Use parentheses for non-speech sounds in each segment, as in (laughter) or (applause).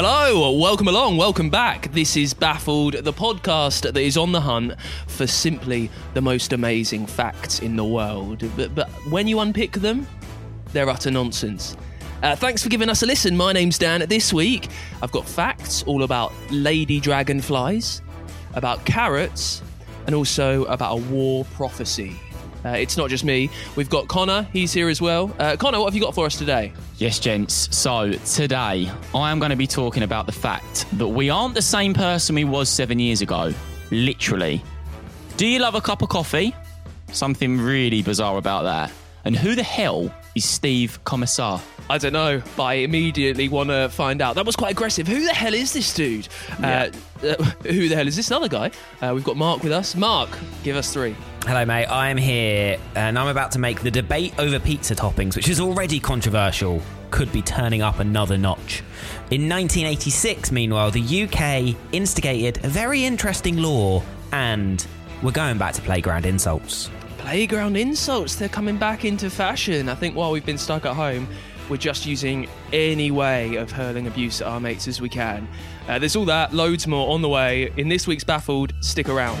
Hello, welcome along, welcome back. This is Baffled, the podcast that is on the hunt for simply the most amazing facts in the world. But, but when you unpick them, they're utter nonsense. Uh, thanks for giving us a listen. My name's Dan. This week, I've got facts all about lady dragonflies, about carrots, and also about a war prophecy. Uh, it's not just me. We've got Connor. He's here as well. Uh, Connor, what have you got for us today? Yes, gents. So today I am going to be talking about the fact that we aren't the same person we was seven years ago. Literally. Do you love a cup of coffee? Something really bizarre about that. And who the hell is Steve Comisar? I don't know, but I immediately want to find out. That was quite aggressive. Who the hell is this dude? Uh, uh, (laughs) who the hell is this other guy? Uh, we've got Mark with us. Mark, give us three. Hello, mate. I am here and I'm about to make the debate over pizza toppings, which is already controversial, could be turning up another notch. In 1986, meanwhile, the UK instigated a very interesting law and we're going back to playground insults. Playground insults, they're coming back into fashion. I think while we've been stuck at home, we're just using any way of hurling abuse at our mates as we can. Uh, there's all that, loads more on the way. In this week's Baffled, stick around.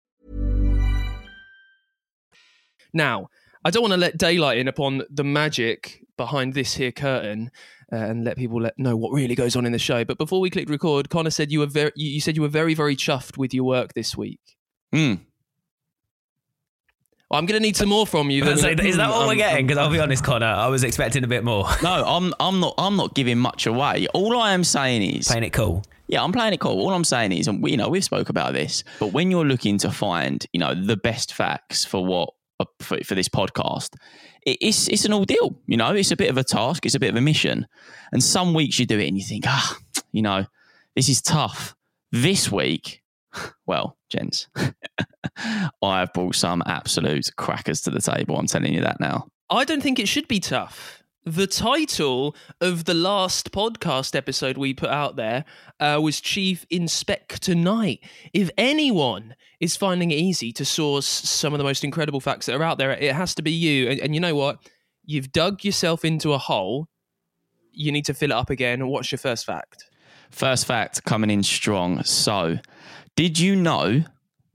Now, I don't want to let daylight in upon the magic behind this here curtain uh, and let people let know what really goes on in the show. But before we clicked record, Connor said you were very, you you said you were very, very chuffed with your work this week. Hmm. Well, I'm going to need some more from you. So, than- is that what um, we're getting? Because I'll be honest, Connor, I was expecting a bit more. (laughs) No, I'm I'm not I'm not giving much away. All I am saying is Playing it cool. Yeah, I'm playing it cool. All I'm saying is, and we, you know, we've spoke about this, but when you're looking to find, you know, the best facts for what for, for this podcast, it, it's it's an ordeal. You know, it's a bit of a task. It's a bit of a mission. And some weeks you do it and you think, ah, you know, this is tough. This week, (sighs) well, gents, (laughs) I have brought some absolute crackers to the table. I'm telling you that now. I don't think it should be tough. The title of the last podcast episode we put out there uh, was Chief Inspector Knight. If anyone is finding it easy to source some of the most incredible facts that are out there, it has to be you. And, and you know what? You've dug yourself into a hole. You need to fill it up again. What's your first fact? First fact coming in strong. So, did you know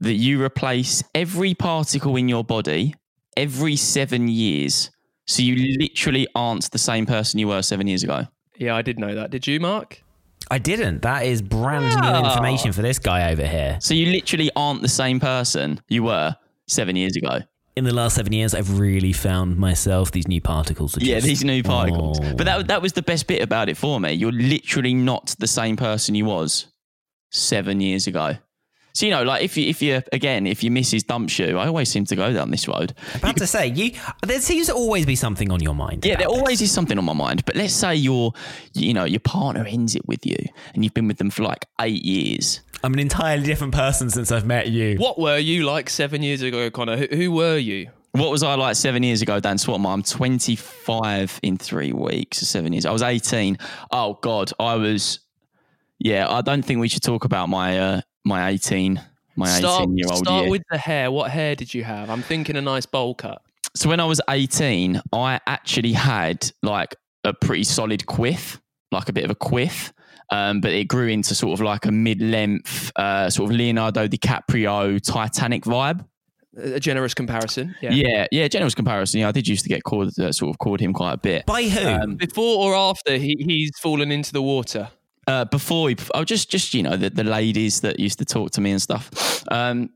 that you replace every particle in your body every seven years? So you literally aren't the same person you were seven years ago. Yeah, I did know that. Did you, Mark? I didn't. That is brand new information for this guy over here. So you literally aren't the same person you were seven years ago. In the last seven years, I've really found myself these new particles. Are Yeah, these new particles. Oh. But that that was the best bit about it for me. You're literally not the same person you was seven years ago. So you know, like if you if you again if you miss his dump shoe, I always seem to go down this road. about to say, you there seems to always be something on your mind. Yeah, about there this. always is something on my mind. But let's say your, you know, your partner ends it with you, and you've been with them for like eight years. I'm an entirely different person since I've met you. What were you like seven years ago, Connor? Who, who were you? What was I like seven years ago, Dan? So what I? I'm 25 in three weeks. Seven years. I was 18. Oh God, I was. Yeah, I don't think we should talk about my uh, my 18 my 18 year old start year. with the hair. What hair did you have? I'm thinking a nice bowl cut. so when I was 18, I actually had like a pretty solid quiff, like a bit of a quiff. Um, but it grew into sort of like a mid-length, uh, sort of Leonardo DiCaprio Titanic vibe. A generous comparison. Yeah. Yeah, yeah, generous comparison. Yeah, I did used to get called, uh, sort of called him quite a bit. By who? Before or after he, he's fallen into the water. Uh, before he, oh, just, just you know, the, the ladies that used to talk to me and stuff. Um,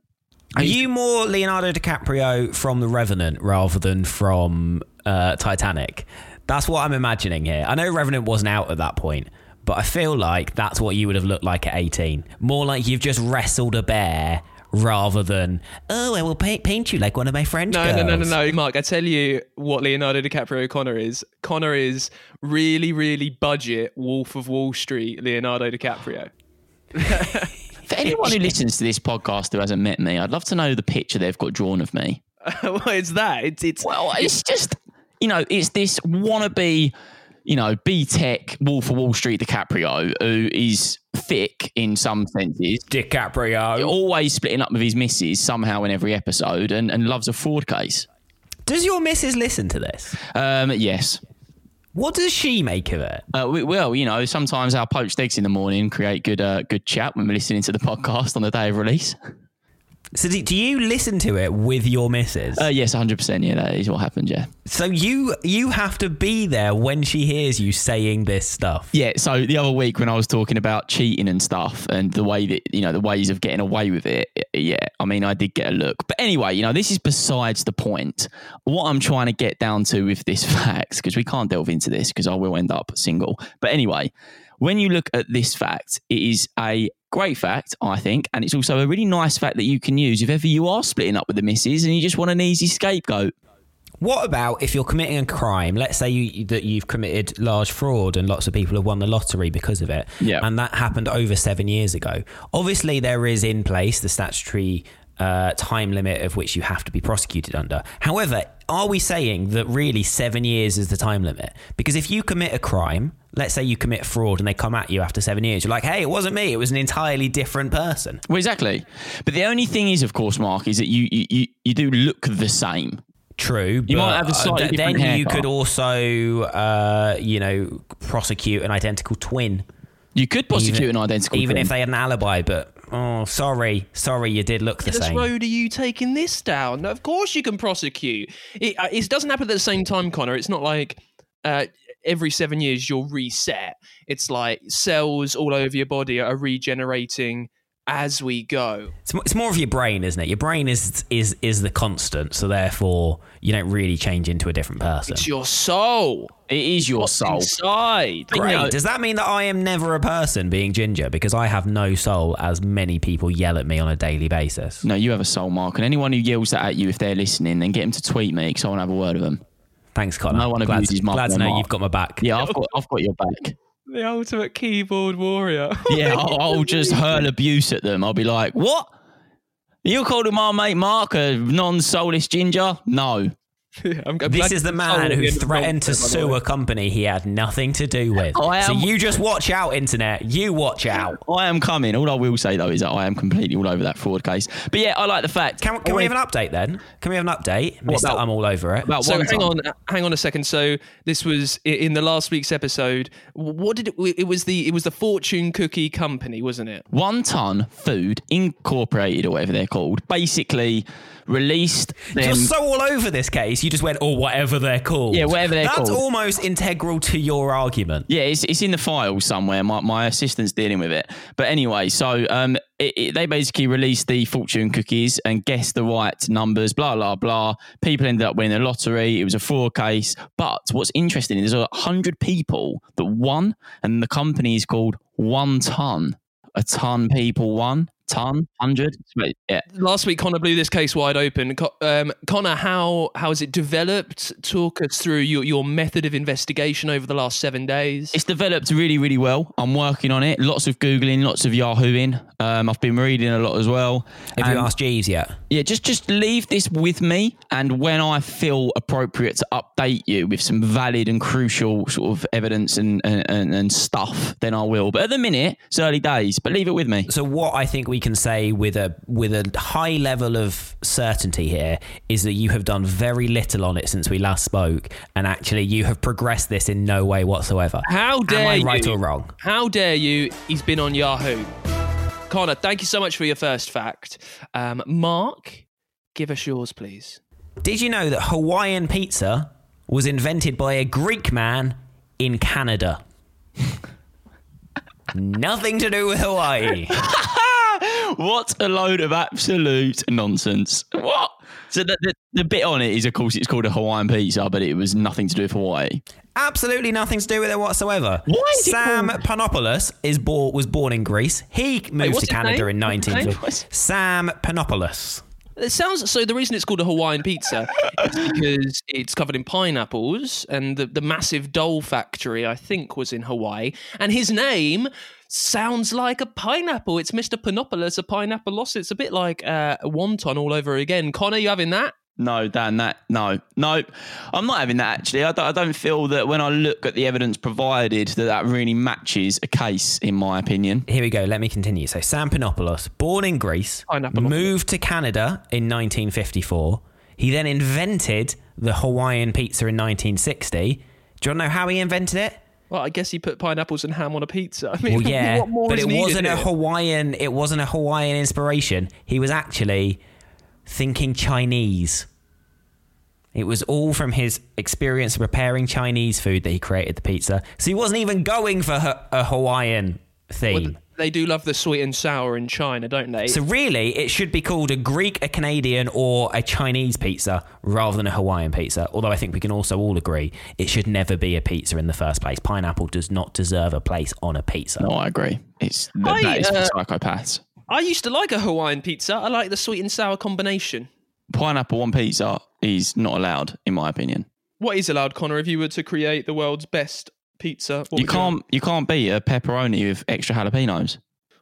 Are you more Leonardo DiCaprio from The Revenant rather than from uh, Titanic? That's what I'm imagining here. I know Revenant wasn't out at that point, but I feel like that's what you would have looked like at 18. More like you've just wrestled a bear rather than, oh, I will paint, paint you like one of my French No, girls. no, no, no, no, Mark. I tell you what Leonardo DiCaprio Connor is. Connor is really, really budget Wolf of Wall Street Leonardo DiCaprio. (laughs) for anyone who listens to this podcast who hasn't met me, I'd love to know the picture they've got drawn of me. (laughs) well, it's that. It's it's Well, it's just, you know, it's this wannabe, you know, BTEC Wolf of Wall Street DiCaprio who is thick in some senses, DiCaprio. always splitting up with his missus somehow in every episode, and, and loves a fraud case. Does your missus listen to this? Um, yes. What does she make of it? Uh, we, well, you know, sometimes our poached eggs in the morning create good, uh, good chat when we're listening to the podcast on the day of release. (laughs) So do, do you listen to it with your missus? Uh, yes, 100%. Yeah, that is what happened. Yeah. so you you have to be there when she hears you saying this stuff. Yeah, so the other week when I was talking about cheating and stuff and the way that, you know, the ways of getting away with it, yeah, I mean, I did get a look. But anyway, you know, this is besides the point. What I'm trying to get down to with this (laughs) fact, because we can't delve into this because I will end up single. But anyway, when you look at this fact, it is a great fact, I think, and it's also a really nice fact that you can use if ever you are splitting up with the missus and you just want an easy scapegoat. What about if you're committing a crime? Let's say you, that you've committed large fraud and lots of people have won the lottery because of it. Yeah. And that happened over seven years ago. Obviously, there is in place the statutory uh, time limit of which you have to be prosecuted under. However, are we saying that really seven years is the time limit? Because if you commit a crime, let's say you commit fraud and they come at you after seven years, you're like, hey, it wasn't me. It was an entirely different person. Well, exactly. But the only thing is, of course, Mark, is that you you, you, do look the same. True. You but, might have a uh, slightly th- then different you could also, uh, you know, prosecute an identical twin. You could prosecute Even- an identical even twin. if they had an alibi. But oh, sorry, sorry, you did look the This same. road are you taking this down? Of course you can prosecute. It, uh, it doesn't happen at the same time, Connor. It's not like uh, every seven years you're reset. It's like cells all over your body are regenerating as we go. It's, it's more of your brain, isn't it? Your brain is is is the constant, so therefore you don't really change into a different person. It's your soul. It is your soul. Inside. Great. know- Does that mean that I am never a person being ginger because I have no soul, as many people yell at me on a daily basis? No, you have a soul, Mark. And anyone who yells that at you if they're listening, then get them to tweet me because I want to have a word with them. Thanks, Connor. No one glad, abuses my glad to boy know Mark. you've got my back. Yeah, I've got, I've got your back. The ultimate keyboard warrior. (laughs) Yeah, I'll, I'll just hurl abuse at them. I'll be like, "What? You called my mate Mark a non-soulless ginger? No, (laughs) I'm, I'm This is the man who me in the threatened to wrong bit, by the sue a company he had nothing to do with. I so you just watch out, internet. You watch out. I am coming. All I will say though is that I am completely all over that fraud case. But yeah, I like the fact. Can, can we have an update then? Can we have an update? Mister, about- I'm all over it. About So one hang time. on, hang on a second. So this was in the last week's episode. What did it? It was the it was the Fortune Cookie Company, wasn't it? One Ton Food Incorporated, or whatever they're called, basically released them. You're so all over this case. You just went, oh, whatever they're called. Yeah, whatever they're That's called. That's almost integral to your argument. Yeah, it's, it's in the file somewhere. My, my assistant's dealing with it. But anyway, so um, it, it, they basically released the fortune cookies and guessed the right numbers, blah, blah, blah. People ended up winning the lottery. It was a fraud case. But what's interesting is there's a 100 people that won, and the company is called One Ton. A ton people won. Ton, 100. Yeah. Last week, Connor blew this case wide open. Um, Connor, how how has it developed? Talk us through your, your method of investigation over the last seven days. It's developed really, really well. I'm working on it. Lots of Googling, lots of Yahooing. Um, I've been reading a lot as well. Have you asked Jeeves yet? Yeah, just just leave this with me, and when I feel appropriate to update you with some valid and crucial sort of evidence and and, and, and stuff, then I will. But at the minute, it's early days. But leave it with me. So what I think we can say with a with a high level of certainty here is that you have done very little on it since we last spoke, and actually you have progressed this in no way whatsoever. How dare Am I you? right or wrong? How dare you? He's been on Yahoo. Connor, thank you so much for your first fact. Um, Mark, Give us yours, please. Did you know that Hawaiian pizza was invented by a Greek man in Canada? (laughs) Nothing to do with Hawaii. (laughs) What a load of absolute nonsense. What? So the, the, the bit on it is, of course, it's called a Hawaiian pizza, but it was nothing to do with Hawaii. Absolutely nothing to do with it whatsoever. Why is Sam called- Panopoulos is born, was born in Greece. He moved what's to Canada name? in What's his name? 1950. Sam Panopoulos. It sounds so. The reason it's called a Hawaiian pizza is because it's covered in pineapples, and the, the massive doll factory, I think, was in Hawaii. And his name sounds like a pineapple. It's Mr. Panopoulos, a pineapple loss. It's a bit like uh, wonton all over again. Connor, you having that? No, Dan, that no, no, I'm not having that. Actually, I don't, I don't feel that when I look at the evidence provided that that really matches a case, in my opinion. Here we go. Let me continue. So Sam Panopoulos, born in Greece, moved to Canada in 1954. He then invented the Hawaiian pizza in 1960. Do you want to know how he invented it? Well, I guess he put pineapples and ham on a pizza. I mean, Well, (laughs) yeah, what more but it wasn't a? Hawaiian. It wasn't a Hawaiian inspiration. He was actually thinking Chinese. It was all from his experience preparing Chinese food that he created the pizza. So he wasn't even going for a Hawaiian theme. They do love the sweet and sour in China, don't they? So really, it should be called a Greek, a Canadian, or a Chinese pizza rather than a Hawaiian pizza. Although I think we can also all agree it should never be a pizza in the first place. Pineapple does not deserve a place on a pizza. No, I agree. It's that, I, that is uh, psychopaths. I used to like a Hawaiian pizza. I like the sweet and sour combination. Pineapple on pizza is not allowed, in my opinion. What is allowed, Connor, if you were to create the world's best pizza? what You can't you can't beat a pepperoni with extra jalapenos.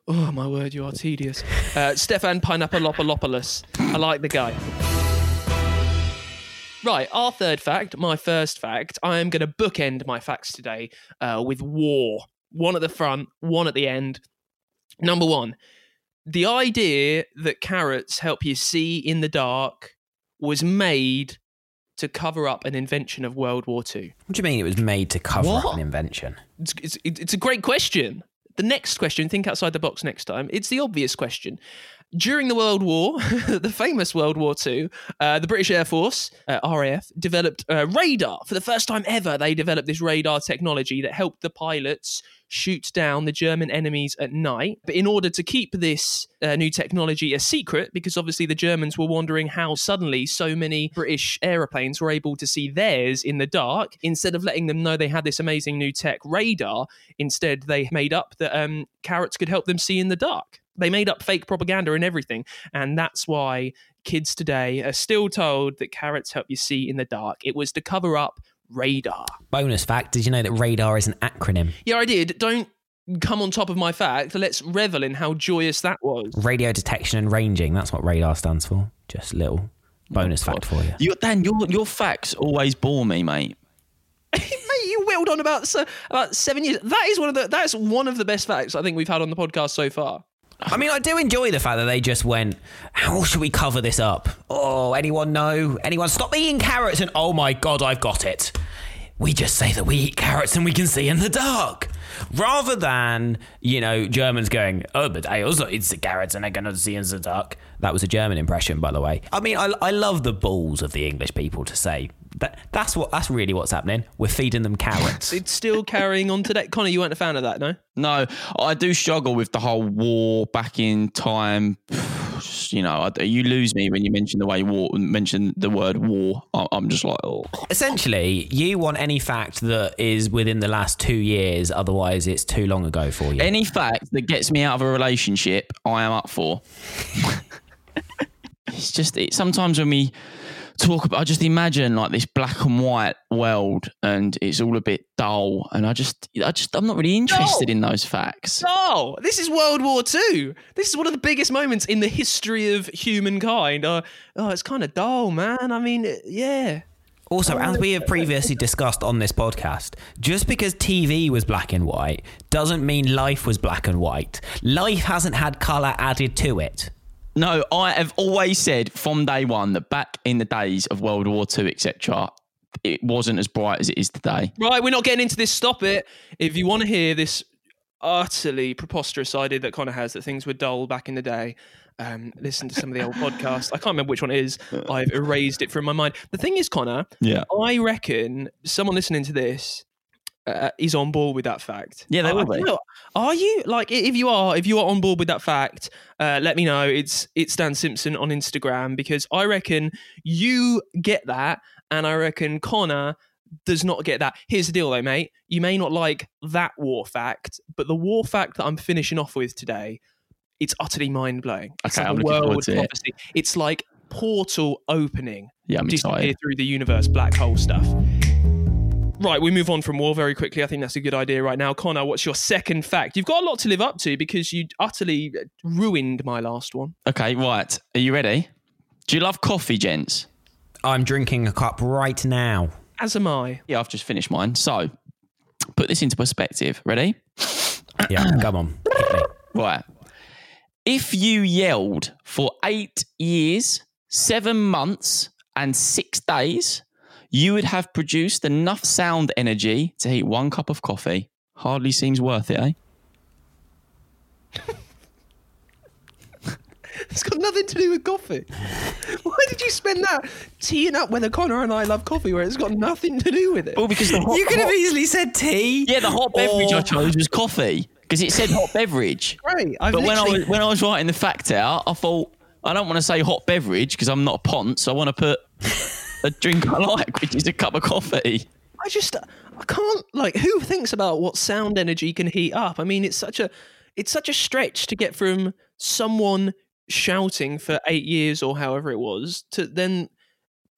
Oh my word, you are tedious. Uh, Stefan Pineapolopoulos. I like the guy. Right, our third fact, my first fact. I am going to bookend my facts today uh, with war. One at the front, one at the end. Number one, the idea that carrots help you see in the dark was made to cover up an invention of World War II. What do you mean it was made to cover up an invention? It's, it's, it's a great question. The next question, think outside the box next time. It's the obvious question. During the World War, (laughs) the famous World War II, uh, the British Air Force, uh, RAF, developed uh, radar. For the first time ever, they developed this radar technology that helped the pilots shoot down the German enemies at night. But in order to keep this uh, new technology a secret, because obviously the Germans were wondering how suddenly so many British aeroplanes were able to see theirs in the dark, instead of letting them know they had this amazing new tech radar, instead they made up that um, carrots could help them see in the dark. They made up fake propaganda and everything. And that's why kids today are still told that carrots help you see in the dark. It was to cover up radar. Bonus fact Did you know that radar is an acronym? Yeah, I did. Don't come on top of my fact. Let's revel in how joyous that was. Radio detection and ranging. That's what radar stands for. Just a little bonus fact for you. You, Dan, your your facts always bore me, mate. (laughs) Mate, you whittled on about so, about seven years. That is one of the that's one of the best facts I think we've had on the podcast so far. I mean, I do enjoy the fact that they just went, how should we cover this up? Oh, anyone know? Anyone stop eating carrots? And oh my God, I've got it. We just say that we eat carrots and we can see in the dark. Rather than, you know, Germans going, oh, but I also eat the carrots and I cannot see in the dark. That was a German impression, by the way. I mean, I, I love the balls of the English people to say that that's what that's really what's happening. We're feeding them carrots. (laughs) It's still carrying on today. Connor, you weren't a fan of that, no? No, I do struggle with the whole war back in time. (sighs) You know, you lose me when you mention the way war, mention the word war. I- I'm just like, oh. Essentially, you want any fact that is within the last two years, otherwise it's too long ago for you. Any fact that gets me out of a relationship, I am up for. (laughs) it's just it, sometimes when we talk about, I just imagine like this black and white world, and it's all a bit dull, and I just, I just, I'm not really interested No. in those facts. No, this is World War II. This is one of the biggest moments in the history of humankind. Uh, oh, it's kind of dull, man. I mean, yeah. Also, as we have previously discussed on this podcast, just because TV was black and white doesn't mean life was black and white. Life hasn't had colour added to it. No, I have always said from day one that back in the days of World War Two, etc., it wasn't as bright as it is today. Right, we're not getting into this. Stop it. If you want to hear this utterly preposterous idea that Connor has that things were dull back in the day. Um, listen to some of the old podcasts. I can't remember which one it is. I've erased it from my mind. The thing is, Connor, Yeah. I reckon someone listening to this uh, is on board with that fact. Yeah, they will be. Are you like if you are if you are on board with that fact? Uh, let me know. It's it's Dan Simpson on Instagram because I reckon you get that, and I reckon Connor does not get that. Here's the deal, though, mate. You may not like that war fact, but the war fact that I'm finishing off with today, it's utterly mind blowing. It's like I'm looking forward world to it. It's like portal opening Yeah, I'm disappear excited. through the universe, black hole stuff. Right, we move on from war very quickly. I think that's a good idea right now. Connor, what's your second fact? You've got a lot to live up to because you utterly uh, ruined my last one. Okay, right. Are you ready? Do you love coffee, gents? I'm drinking a cup right now. As am I. Yeah, I've just finished mine. So, put this into perspective. Ready? (coughs) Yeah, come on. Right. If you yelled for eight years, seven months, and six days, you would have produced enough sound energy to heat one cup of coffee. Hardly seems worth it, eh? (laughs) It's got nothing to do with coffee. (laughs) Why did you spend that teeing up whether Connor and I love coffee where it's got nothing to do with it? Well, because the (laughs) hot, You could have hot- easily said tea. yeah, the hot beverage I chose was coffee because it said hot beverage. Great. I've But when I was when I was writing the fact out, I thought I don't want to say hot beverage because I'm not a ponce. I want to put a drink I like, which is a cup of coffee. I just I can't like who thinks about what sound energy can heat up. I mean, it's such a it's such a stretch to get from someone shouting for eight years or however it was to then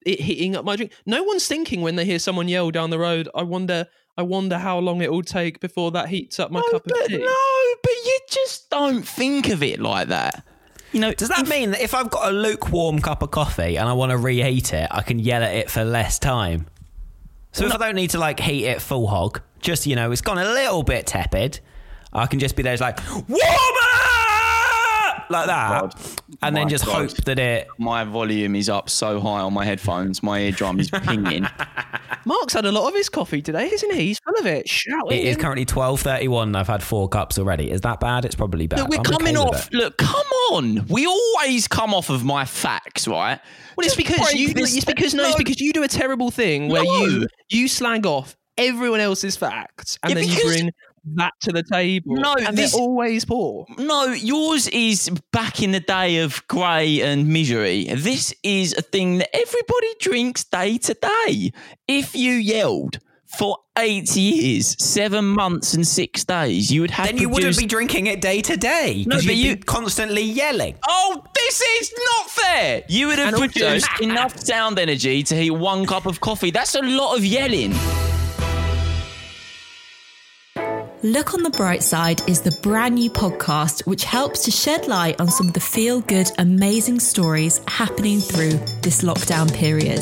it heating up my drink. No one's thinking when they hear someone yell down the road. I wonder. I wonder how long it will take before that heats up my no, cup of tea. no, but you just don't think of it like that. You know, Does that mean that if I've got a lukewarm cup of coffee and I want to reheat it, I can yell at it for less time? So if I don't need to like heat it full hog, just you know, it's gone a little bit tepid, I can just be there, like warmer like that, God. and then just God. hope that it. my volume is up so high on my headphones, my eardrum is pinging. (laughs) Mark's had a lot of his coffee today, isn't he? He's full of it. Shouting. It is currently twelve thirty one. I've had four cups already. Is that bad? It's probably bad. Look, we're I'm coming okay off. Look, come on. We always come off of my facts, right? Well, it's because you. this- It's because no, it's because you do a terrible thing where No. you you slag off everyone else's facts and Yeah, then you bring that to the table. No, and this- they're always poor. No, yours is back in the day of grey and misery. This is a thing that everybody drinks day to day. If you yelled for eight years, seven months, and six days, you would have Then you wouldn't be drinking it day to day No, because but you'd you- be constantly yelling. Oh, this is not fair. You would have And also- produced enough sound energy to heat one cup of coffee. That's a lot of yelling. Look on the Bright Side is the brand new podcast which helps to shed light on some of the feel good, amazing stories happening through this lockdown period.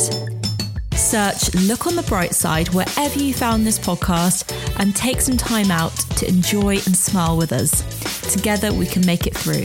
Search Look on the Bright Side wherever you found this podcast and take some time out to enjoy and smile with us. Together we can make it through.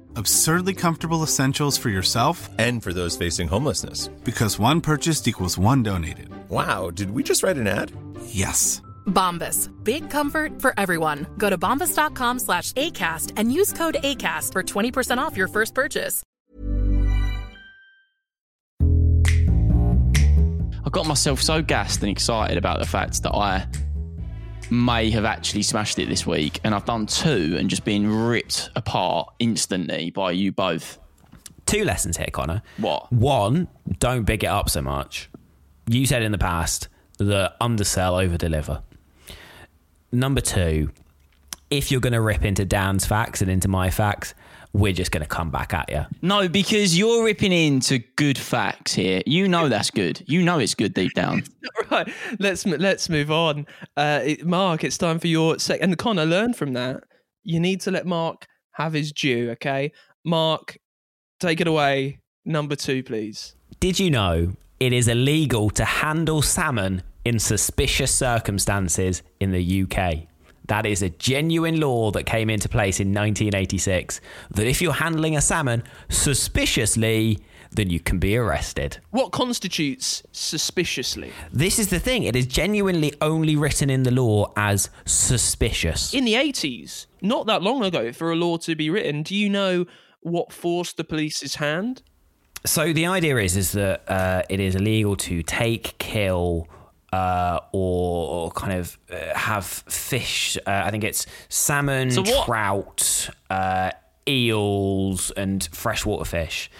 Absurdly comfortable essentials for yourself And for those facing homelessness. because one purchased equals one donated. Wow, did we just write an ad? Yes. Bombas. Big comfort for everyone. Go to bombas.com slash ACAST and use code ACAST for 20% off your first purchase. I got myself so gassed and excited about the fact that I may have actually smashed it this week, and I've done two and just been ripped apart instantly by you both. Two lessons here, Connor. What? One, don't big it up so much. You said in the past that undersell, over deliver. Number two, if you're going to rip into Dan's facts and into my facts, we're just going to come back at you. No, because you're ripping into good facts here. You know that's good. You know it's good deep down. (laughs) right, let's let's move on. Uh, it- Mark, it's time for your second. And Connor, learn from that. You need to let Mark have his due. Okay, Mark, take it away. Number two, please. Did you know it is illegal to handle salmon in suspicious circumstances in the UK? That is a genuine law that came into place in 1986. That if you're handling a salmon suspiciously, then you can be arrested. What constitutes suspiciously? This is the thing, it is genuinely only written in the law as suspicious. In the eighties, not that long ago, for a law to be written, do you know what forced the police's hand? So the idea is is that uh, it is illegal to take, kill, uh, or, or kind of uh, have fish. Uh, I think it's salmon, So trout, uh, eels, and freshwater fish.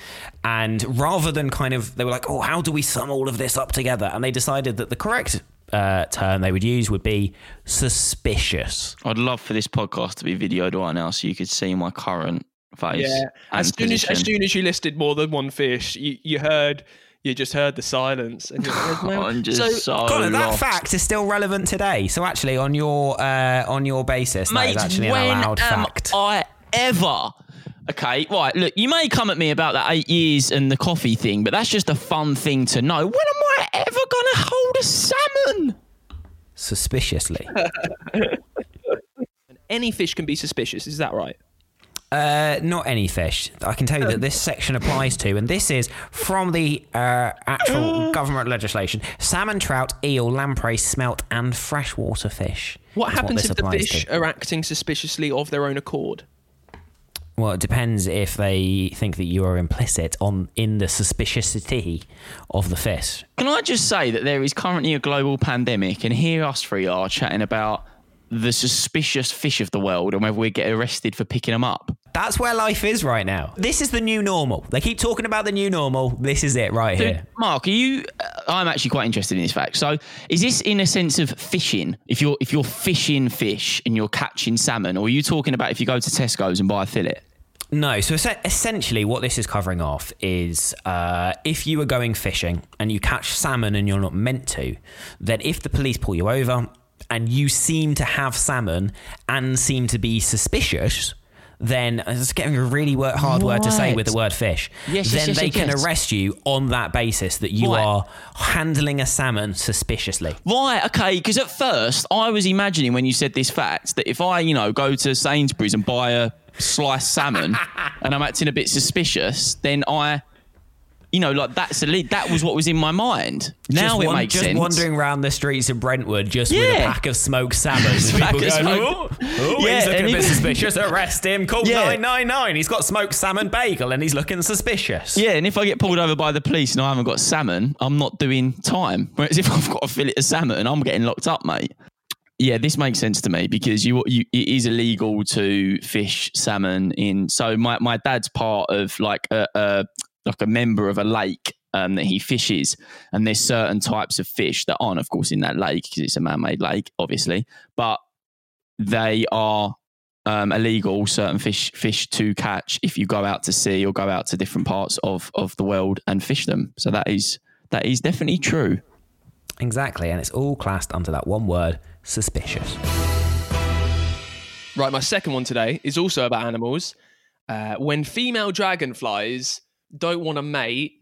And rather than kind of, they were like, "Oh, how do we sum all of this up together?" And they decided that the correct uh, term they would use would be suspicious. I'd love for this podcast to be videoed right now so you could see my current face. As soon as, as soon as you listed more than one fish, you, you heard you just heard the silence, and you're like, "There's no-" (laughs) I'm just so, Connor, that lost. fact is still relevant today. So actually, on your uh, on your basis, that Mate, is actually an when allowed am fact. I ever? Okay, right. Look, you may come at me about that eight years and the coffee thing, but that's just a fun thing to know. When am I ever gonna hold a salmon? Suspiciously. (laughs) any fish can be suspicious. Is that right? Uh, not any fish. I can tell you that this section applies to, and this is from the uh, actual (gasps) government legislation: salmon, trout, eel, lamprey, smelt, and freshwater fish. What is happens this if the fish to. are acting suspiciously of their own accord? Well, it depends if they think that you are implicit on in the suspiciousity of the fish. Can I just say that there is currently a global pandemic, and here us three are chatting about the suspicious fish of the world and whether we get arrested for picking them up. That's where life is right now. This is the new normal. They keep talking about the new normal. This is it right So, here. Mark, are you? Uh, I'm actually quite interested in this fact. So, is this in a sense of fishing? If you're if you're fishing fish and you're catching salmon, or are you talking about if you go to Tesco's and buy a fillet? No, so essentially, what this is covering off is uh, if you are going fishing and you catch salmon and you're not meant to, then if the police pull you over and you seem to have salmon and seem to be suspicious, then uh, it's getting a really wor- hard word to say with the word fish. Yes, yes, then yes, they yes, can yes. arrest you on that basis that you Right. are handling a salmon suspiciously. Right, okay, because at first I was imagining when you said this fact that if I, you know, go to Sainsbury's and buy a sliced salmon (laughs) and I'm acting a bit suspicious, then I, you know, like that's a lead. That was what was in my mind. Now just it wan- makes just sense. wandering around the streets of Brentwood just with a pack of smoked salmon. (laughs) Just and a pack people going, smoked- oh, oh, Yeah, he's looking a bit suspicious. Arrest him. Call Yeah. 999. He's got smoked salmon bagel and he's looking suspicious. Yeah, and if I get pulled over by the police and I haven't got salmon, I'm not doing time. Whereas if (laughs) I've got a fillet of salmon, I'm getting locked up, mate. Yeah, this makes sense to me because you, you it is illegal to fish salmon in. So my, my dad's part of like a, a like a member of a lake um, that he fishes, and there's certain types of fish that aren't, of course, in that lake because it's a man-made lake, obviously, but they are um, illegal certain fish fish to catch if you go out to sea or go out to different parts of of the world and fish them. So that is that is definitely true. Exactly. And it's all classed under that one word suspicious. Right, my second one today is also about animals. Uh, when female dragonflies don't want a mate,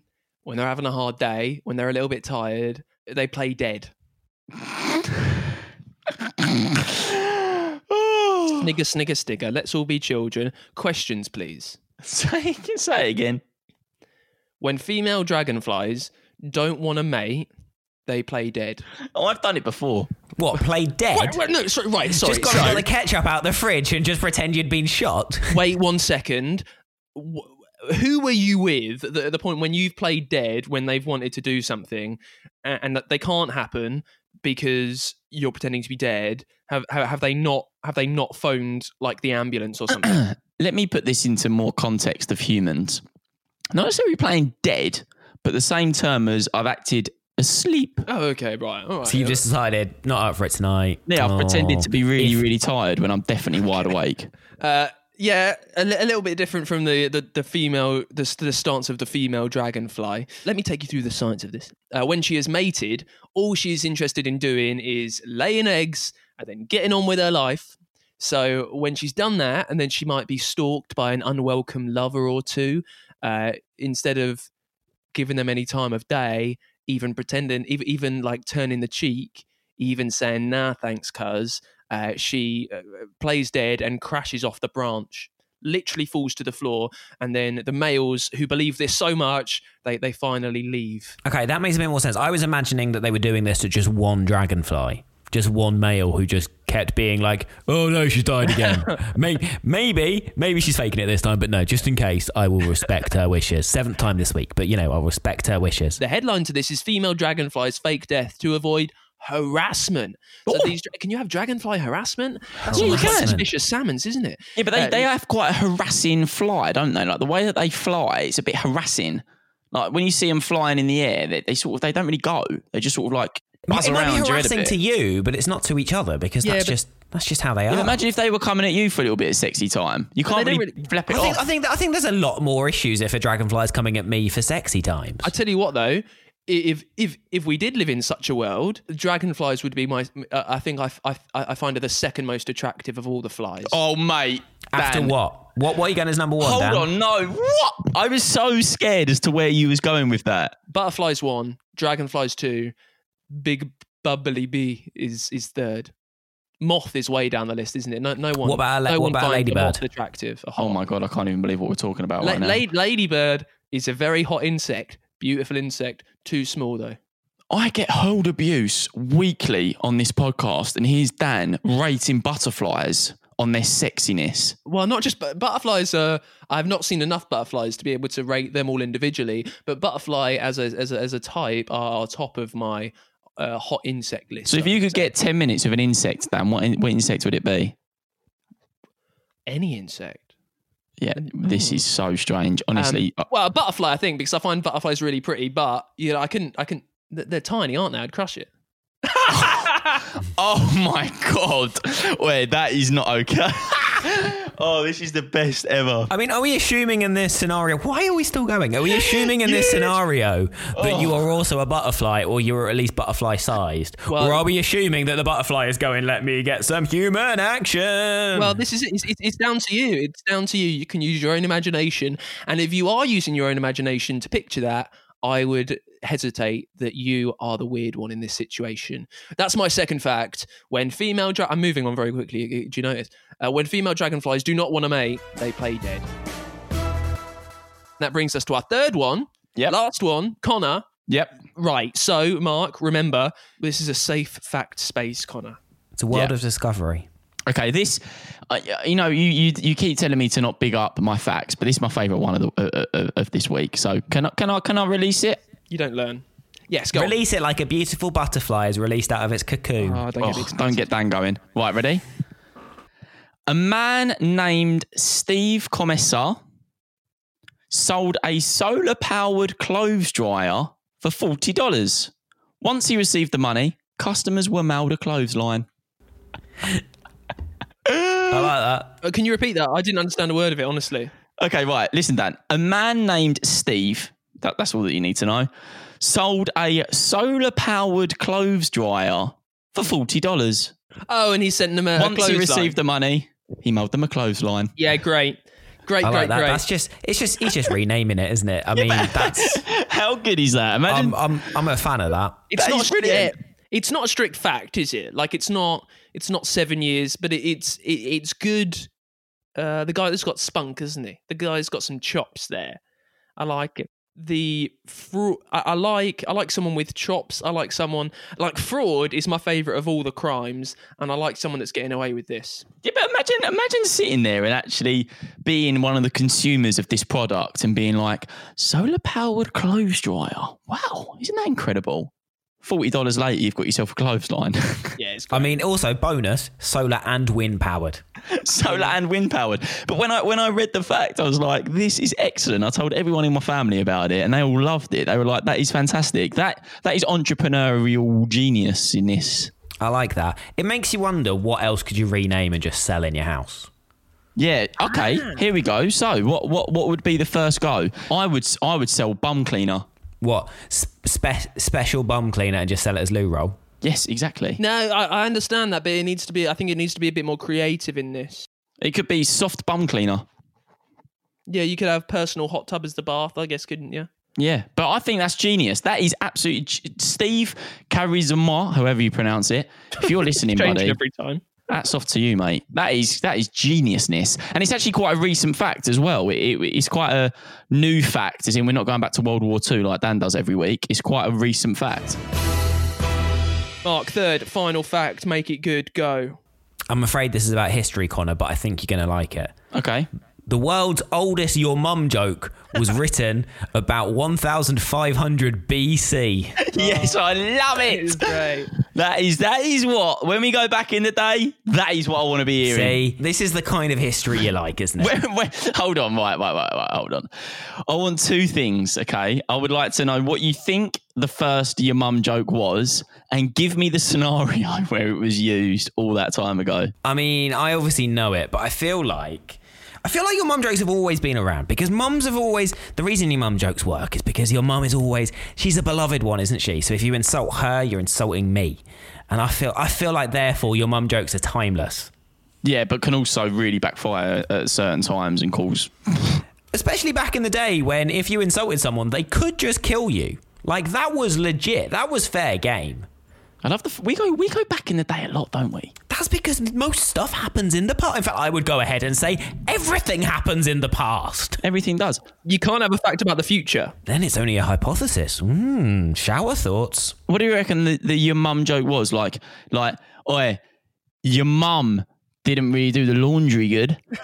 when they're having a hard day, when they're a little bit tired, they play dead. (sighs) Snigger, snigger, stigger. Let's all be children. Questions, please. say say it again. When female dragonflies don't want a mate, they play dead. Oh, I've done it before. What, Play dead? Wait, wait, no, sorry, right, sorry. just got so- all the ketchup out the fridge and just pretend you'd been shot. wait one second. Wh- Who were you with at the, at the point when you've played dead when they've wanted to do something and, and that they can't happen because you're pretending to be dead? Have, have have they not have they not phoned like the ambulance or (clears throat) something? Let me put this into more context of humans. Not necessarily playing dead, but the same term as I've acted asleep. oh, okay, right. All right. So you've just decided not up for it tonight. Yeah, I've pretended Oh. to be really, If- really tired when I'm definitely wide awake. Uh, yeah, a, li- a little bit different from the the, the female the, the stance of the female dragonfly. Let me take you through the science of this. Uh, when she is mated, all she is interested in doing is laying eggs and then getting on with her life. So when she's done that, and then she might be stalked by an unwelcome lover or two, uh, instead of giving them any time of day, even pretending, even, even like turning the cheek, even saying "Nah, thanks, cuz," uh, she uh, plays dead and crashes off the branch. Literally falls to the floor, and then the males who believe this so much, they they finally leave. Okay, that makes a bit more sense. I was imagining that they were doing this to just one dragonfly, just one male who just kept being like, "Oh no, she's died again." (laughs) maybe, maybe, maybe she's faking it this time, but no, just in case, I will respect her wishes. Seventh time this week, but you know, I'll respect her wishes. The headline to this is "Female Dragonflies Fake Death to Avoid Harassment." So these, can you have dragonfly harassment? That's Yeah, you can. suspicious salmons, isn't it? Yeah, but they, Uh, they have quite a harassing fly, don't they? Like the way that they fly, it's a bit harassing. Like when you see them flying in the air, they, they sort of they don't really go. They just sort of like buzz it might around be your head harassing to you, but it's not to each other because Yeah, that's but- just that's just how they Yeah, are. imagine if they were coming at you for a little bit of sexy time. You can't they really, don't it I think, off. I think I think there's a lot more issues if a dragonfly is coming at me for sexy times. I tell you what, though, i- if if if we did live in such a world, dragonflies would be my. Uh, I think I, I I find it the second most attractive of all the flies. oh, mate. After Dan. what? What what are you going as number one? Hold Dan? on, no. What? I was so scared as to where you was going with that. Butterflies one, dragonflies two, big bubbly bee is is third. Moth is way down the list, isn't it? No, no one. What about no what one about ladybird? moth attractive. Oh my god, I can't even believe what we're talking about La- right now. la- ladybird is a very hot insect, beautiful insect. Too small though. I get hold abuse weekly on this podcast, and here's Dan rating butterflies on their sexiness. Well, not just but butterflies. Uh, I've not seen enough butterflies to be able to rate them all individually. But butterfly as a as a, as a type are top of my uh, hot insect list. So if you could say. get 10 minutes of an insect, Dan, what, in- what insect would it be? any insect, Yeah, this is so strange. Honestly, Um, well, a butterfly, I think, because I find butterflies really pretty. But you know, I can I can th- they're tiny, aren't they? I'd crush it. (laughs) oh my god. Wait, that is not okay. (laughs) oh, this is the best ever. I mean, are we assuming in this scenario? Why are we still going? Are we assuming in this scenario that you oh. are also a butterfly, or you are at least butterfly sized, Well- or are we assuming that the butterfly is going? Let me get some human action. Well, this is it. It's, it's, it's down to you. It's down to you. You can use your own imagination, and if you are using your own imagination to picture that, I would hesitate that you are the weird one in this situation. That's my second fact. When female, dra- I'm moving on very quickly. Do you notice? Uh, when female dragonflies do not want to mate, they play dead. That brings us to our third one. Yep. Last one, Connor. Yep. Right. So, Mark, remember, this is a safe fact space, Connor. it's a world Yeah. of discovery. Okay, this, uh, you know, you, you you keep telling me to not big up my facts, but this is my favourite one of the uh, uh, of this week. So can I can I can I release it? You don't learn. Yes, go on. Release it like a beautiful butterfly is released out of its cocoon. Oh, don't get Oh, excited. don't get Dan going. Right, ready? A man named Steve Comisar sold a solar powered clothes dryer for forty dollars. Once he received the money, customers were mailed a clothesline. I like that. Uh, can you repeat that? I didn't understand a word of it, honestly. Okay, right. Listen, Dan. A man named Steve, that, that's all that you need to know, sold a solar powered clothes dryer for $40. Oh, and he sent them a, Once he clothesline. received the money, he mailed them a clothesline. Yeah, great. Great, I great, like that. great. That's just it's just he's just renaming it, isn't it? I mean, (laughs) that's How good is that? Imagine. I'm I'm I'm a fan of that. it's that not a, it's not a strict fact, is it? Like it's not it's not seven years, but it, it's it, it's good. Uh, the guy that's got spunk, isn't he? The guy's got some chops there. I like it. the fraud. I, I like I like someone with chops. I like someone like fraud is my favorite of all the crimes, and I like someone that's getting away with this. Yeah, but imagine imagine sitting there and actually being one of the consumers of this product and being like, solar powered clothes dryer. Wow, isn't that incredible? Forty dollars later, you've got yourself a clothesline. (laughs) Yeah, it's I mean, also bonus solar and wind powered. (laughs) solar and wind powered. But when I when I read the fact, I was like, this is excellent. I told everyone in my family about it, and they all loved it. They were like, that is fantastic. That that is entrepreneurial genius in this. I like that. It makes you wonder what else could you rename and just sell in your house. Yeah. Okay. Here we go. So, what what what would be the first go? I would I would sell bum cleaner. What spe- special bum cleaner and just sell it as loo roll? Yes, exactly. No, I, I understand that, but it needs to be. I think it needs to be a bit more creative in this. It could be soft bum cleaner. Yeah, you could have personal hot tub as the bath, I guess, couldn't you? Yeah, but I think that's genius. That is absolutely g- Steve Comisar, however you pronounce it. If you're (laughs) listening, buddy, every time. Hats off to you, mate. That is that is geniusness, and it's actually quite a recent fact as well. It, it- it's quite a new fact, as in we're not going back to World War II like Dan does every week. It's quite a recent fact. Mark, third, final fact, make it good, go. I'm afraid this is about history, Connor, but I think you're going to like it. Okay. The world's oldest your mum joke was written (laughs) about 1500 BC. (laughs) yes, I love it. It's great. That is that is what when we go back in the day, that is what I want to be hearing. See, this is the kind of history you like, isn't it? Wait, wait, hold on, right, right, right, right, hold on. I want two things, okay? I would like to know what you think the first your mum joke was, and give me the scenario (laughs) where it was used all that time ago. I mean, I obviously know it, but I feel like I feel like your mum jokes have always been around because mums have always the reason your mum jokes work is because your mum is always she's a beloved one, isn't she? So if you insult her, you're insulting me. And I feel I feel like therefore your mum jokes are timeless. Yeah, but can also really backfire at certain times and cause. Especially back in the day when if you insulted someone, they could just kill you. Like that was legit. That was fair game. I love the. We go we go back in the day a lot, don't we? That's because most stuff happens in the past. In fact, I would go ahead and say everything happens in the past. Everything does. You can't have a fact about the future. Then it's only a hypothesis. Hmm, shower thoughts. What do you reckon the, the your mum joke was like? Like, oi, your mum didn't really do the laundry good. (laughs) I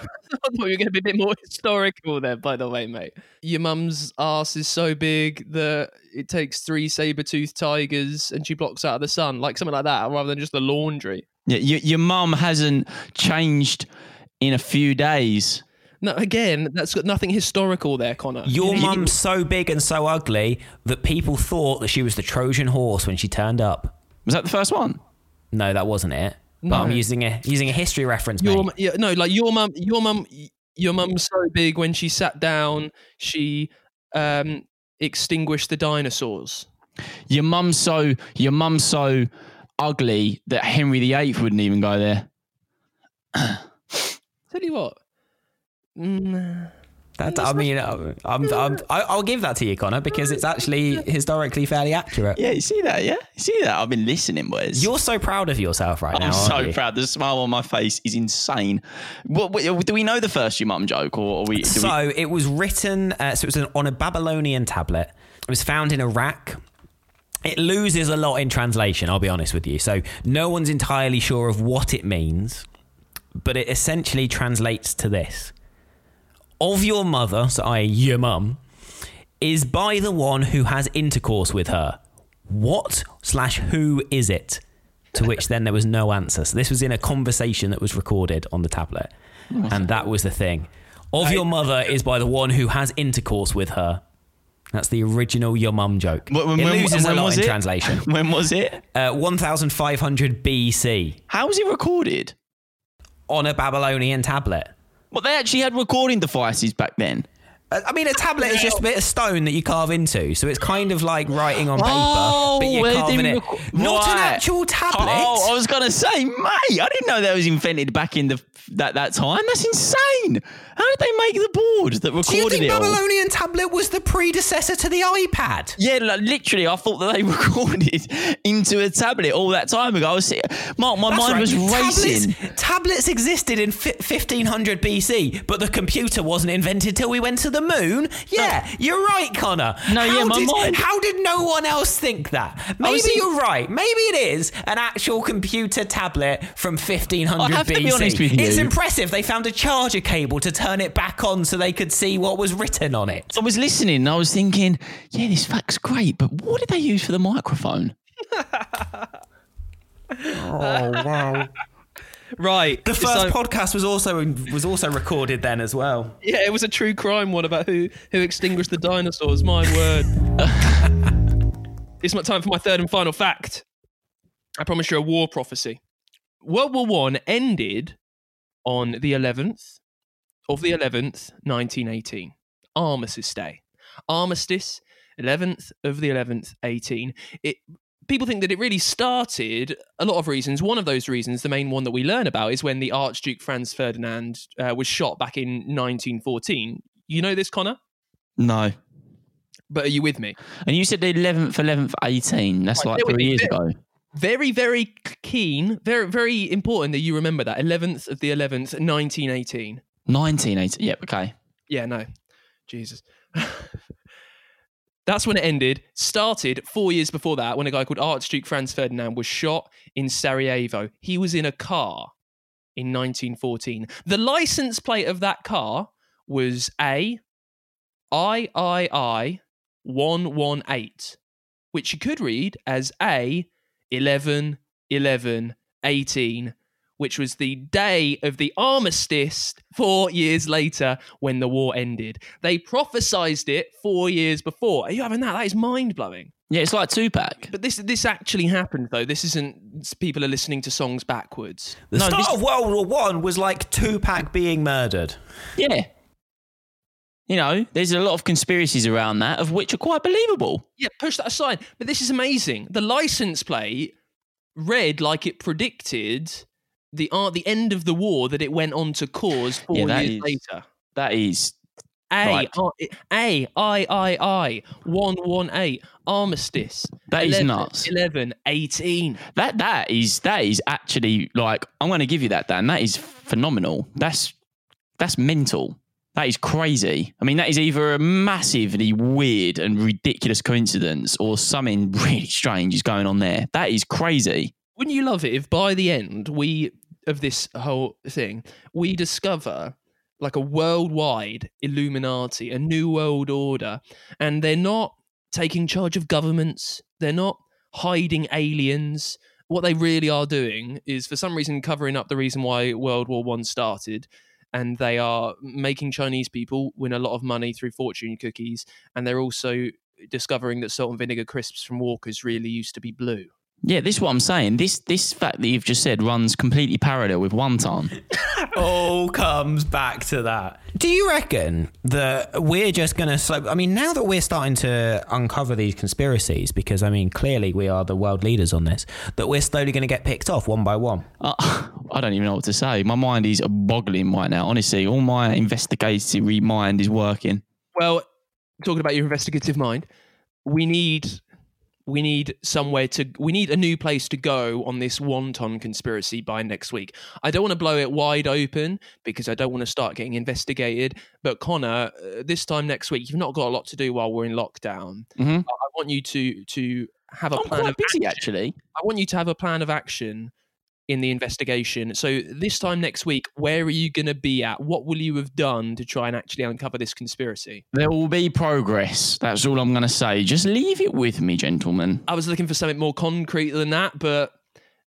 thought you were going to be a bit more historical there, by the way, mate. Your mum's ass is so big that it takes three saber-toothed tigers and she blocks out of the sun, like something like that, rather than just the laundry. Yeah, your, your mum hasn't changed in a few days. No, again, that's got nothing historical there, Connor. Your You- you- mum's so big and so ugly that people thought that she was the Trojan horse when she turned up. Was that the first one? No, that wasn't it. But No. I'm using a using a history reference. Your, mate. yeah, no, like your mum, your mum, your mum's so big when she sat down, she um, extinguished the dinosaurs. Your mum's so your mum's so ugly that Henry VIII wouldn't even go there. Tell you what, mm, That, I mean, I'm, I'm, I'm, I- I'll give that to you, Connor, because it's actually historically fairly accurate. Yeah, you see that? Yeah, you see that? I've been listening, boys. You're so proud of yourself right now. I'm so you? proud. The smile on my face is insane. What, what- do we know the first your mum joke, or are we? do we- So it was written, uh, so it was an, on a Babylonian tablet. It was found in Iraq. It loses a lot in translation, I'll be honest with you. So no one's entirely sure of what it means, but it essentially translates to this Of your mother, so i.e., your mum, is by the one who has intercourse with her. What slash who is it? To which then there was no answer. So this was in a conversation that was recorded on the tablet. And that was the thing. Of your mother is by the one who has intercourse with her. That's the original your mum joke. When- when- it when- loses when a lot was in it? translation. (laughs) when was it? Uh, 1500 BC How was it recorded? on a Babylonian tablet. Well, they actually had recording devices back then. I mean, a tablet is just a bit of stone that you carve into, so it's kind of like writing on paper, Oh, but you're carving it. reco- Not an actual tablet. Oh, I was gonna say, mate, I didn't know that was invented back in the that that time. That's insane. How did they make the board that recorded it? Do you think it? all? Babylonian tablet was the predecessor to the iPad? Yeah, like, literally, I thought that they (laughs) recorded into a tablet all that time ago. I was, Mark, my That's mind right. was racing. Tablets, tablets existed in fi- 1500 BC, but the computer wasn't invented till we went to the the moon? Yeah, you're right, Connor. No, how yeah, my did, mind- How did no one else think that? Maybe thinking- you're right. Maybe it is an actual computer tablet from 1500 I have to BC. be honest with you. It's impressive. They found a charger cable to turn it back on so they could see what was written on it. I was listening and I was thinking, yeah, this fact's great, but what did they use for the microphone? (laughs) Oh wow! Right. The first so- podcast was also was also recorded then as well. Yeah, it was a true crime one about who who extinguished the dinosaurs. My word. (laughs) it's my time for my third and final fact. I promise you a war prophecy. World War One ended on the 11th of the 11th, 1918. Armistice Day. Armistice, 11th of the 11th, 18. It people think that it really started a lot of reasons. One of those reasons, the main one that we learn about, is when the Archduke Franz Ferdinand uh, was shot back in 1914. You know this, Connor? No. But are you with me? And you said the 11th, 11th, 18. That's Right, like three years ago. Very, very keen, very, very important that you remember that 11th of the 11th, 1918. 1918. Yep, okay. Yeah, no. Jesus. That's when it ended. Started four years before that when a guy called Archduke Franz Ferdinand was shot in Sarajevo. He was in a car in 1914. The license plate of that car was A I I I 118, which you could read as A 11 11 18 which was the day of the armistice four years later when the war ended. They prophesized it four years before. Are you having that? That is mind blowing. Yeah, it's like Tupac. But this this actually happened though. This isn't people are listening to songs backwards. The start of World War One was like Tupac being murdered. Yeah. You know, there's a lot of conspiracies around that, of which are quite believable. Yeah, push that aside. But this is amazing. The license plate read like it predicted the uh, the end of the war that it went on to cause four Yeah, years is- later. That is A Right. I- A I I I one one eight armistice. That is 11, nuts. 11, 18. that that is that is actually like I'm going to give you that, Dan. That is phenomenal. That's that's mental. That is crazy. I mean, that is either a massively weird and ridiculous coincidence or something (laughs) really strange is going on there. That is crazy. Wouldn't you love it if by the end we of this whole thing we discover like a worldwide Illuminati, a new world order, and they're not taking charge of governments. They're not hiding aliens. What they really are doing is, for some reason, covering up the reason why World War One started, and they are making Chinese people win a lot of money through fortune cookies, and they're also discovering that salt and vinegar crisps from Walkers really used to be blue. Yeah, this is what I'm saying. This this fact that you've just said runs completely parallel with wonton. (laughs) all comes back to that. Do you reckon that we're just going to slow? I mean, now that we're starting to uncover these conspiracies, because I mean, clearly we are the world leaders on this, that we're slowly going to get picked off one by one. Uh, (laughs) I don't even know what to say. My mind is boggling right now. Honestly, all my investigative mind is working. Well, talking about your investigative mind, we need we need somewhere to we need a new place to go on this wonton conspiracy by next week. I don't want to blow it wide open because I don't want to start getting investigated. But Connor, uh, this time next week, you've not got a lot to do while we're in lockdown. Mhm. I, I want you to to have a I'm plan quite of busy action. actually. I want you to have a plan of action in the investigation. So this time next week, where are you going to be at? What will you have done to try and actually uncover this conspiracy? There will be progress. That's all I'm going to say. Just leave it with me, gentlemen. I was looking for something more concrete than that, but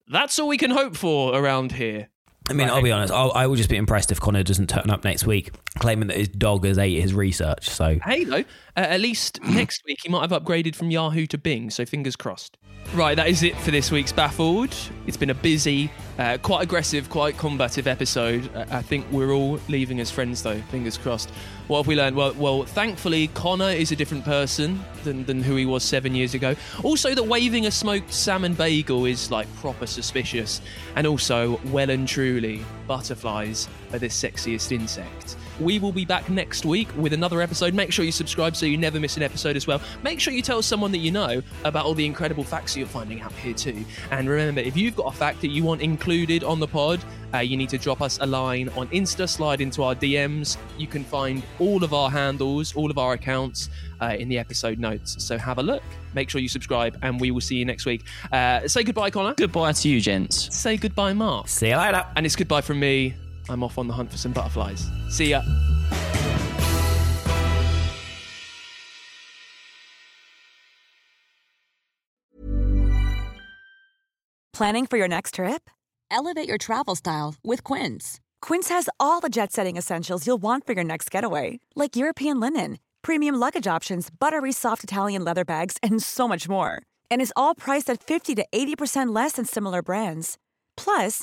that's all we can hope for around here. I mean, I'll be honest. I'll, I will just be impressed if Connor doesn't turn up next week claiming that his dog has ate his research. So Hey, though, uh, at least next week he might have upgraded from Yahoo to Bing, so fingers crossed. Right, that is it for this week's Baffled. It's been a busy, uh, quite aggressive, quite combative episode. Uh, I think we're all leaving as friends, though. Fingers crossed. What have we learned? Well, well, thankfully, Connor is a different person than, than who he was seven years ago. Also, that waving a smoked salmon bagel is like proper suspicious. And also, well and truly, butterflies are the sexiest insect. We will be back next week with another episode. Make sure you subscribe so you never miss an episode as well. Make sure you tell someone that you know about all the incredible facts you're finding out here too. And remember, if you've got a fact that you want included on the pod, uh, you need to drop us a line on Insta, slide into our DMs. You can find all of our handles, all of our accounts uh, in the episode notes. So have a look. Make sure you subscribe, and we will see you next week. Uh, say goodbye, Connor. Goodbye to you, gents. Say goodbye, Mark. See you later. And it's goodbye from me. I'm off on the hunt for some butterflies. See ya. Planning for your next trip? Elevate your travel style with Quince. Quince has all the jet setting essentials you'll want for your next getaway, like European linen, premium luggage options, buttery soft Italian leather bags, and so much more. And is all priced at 50 to 80% less than similar brands. Plus,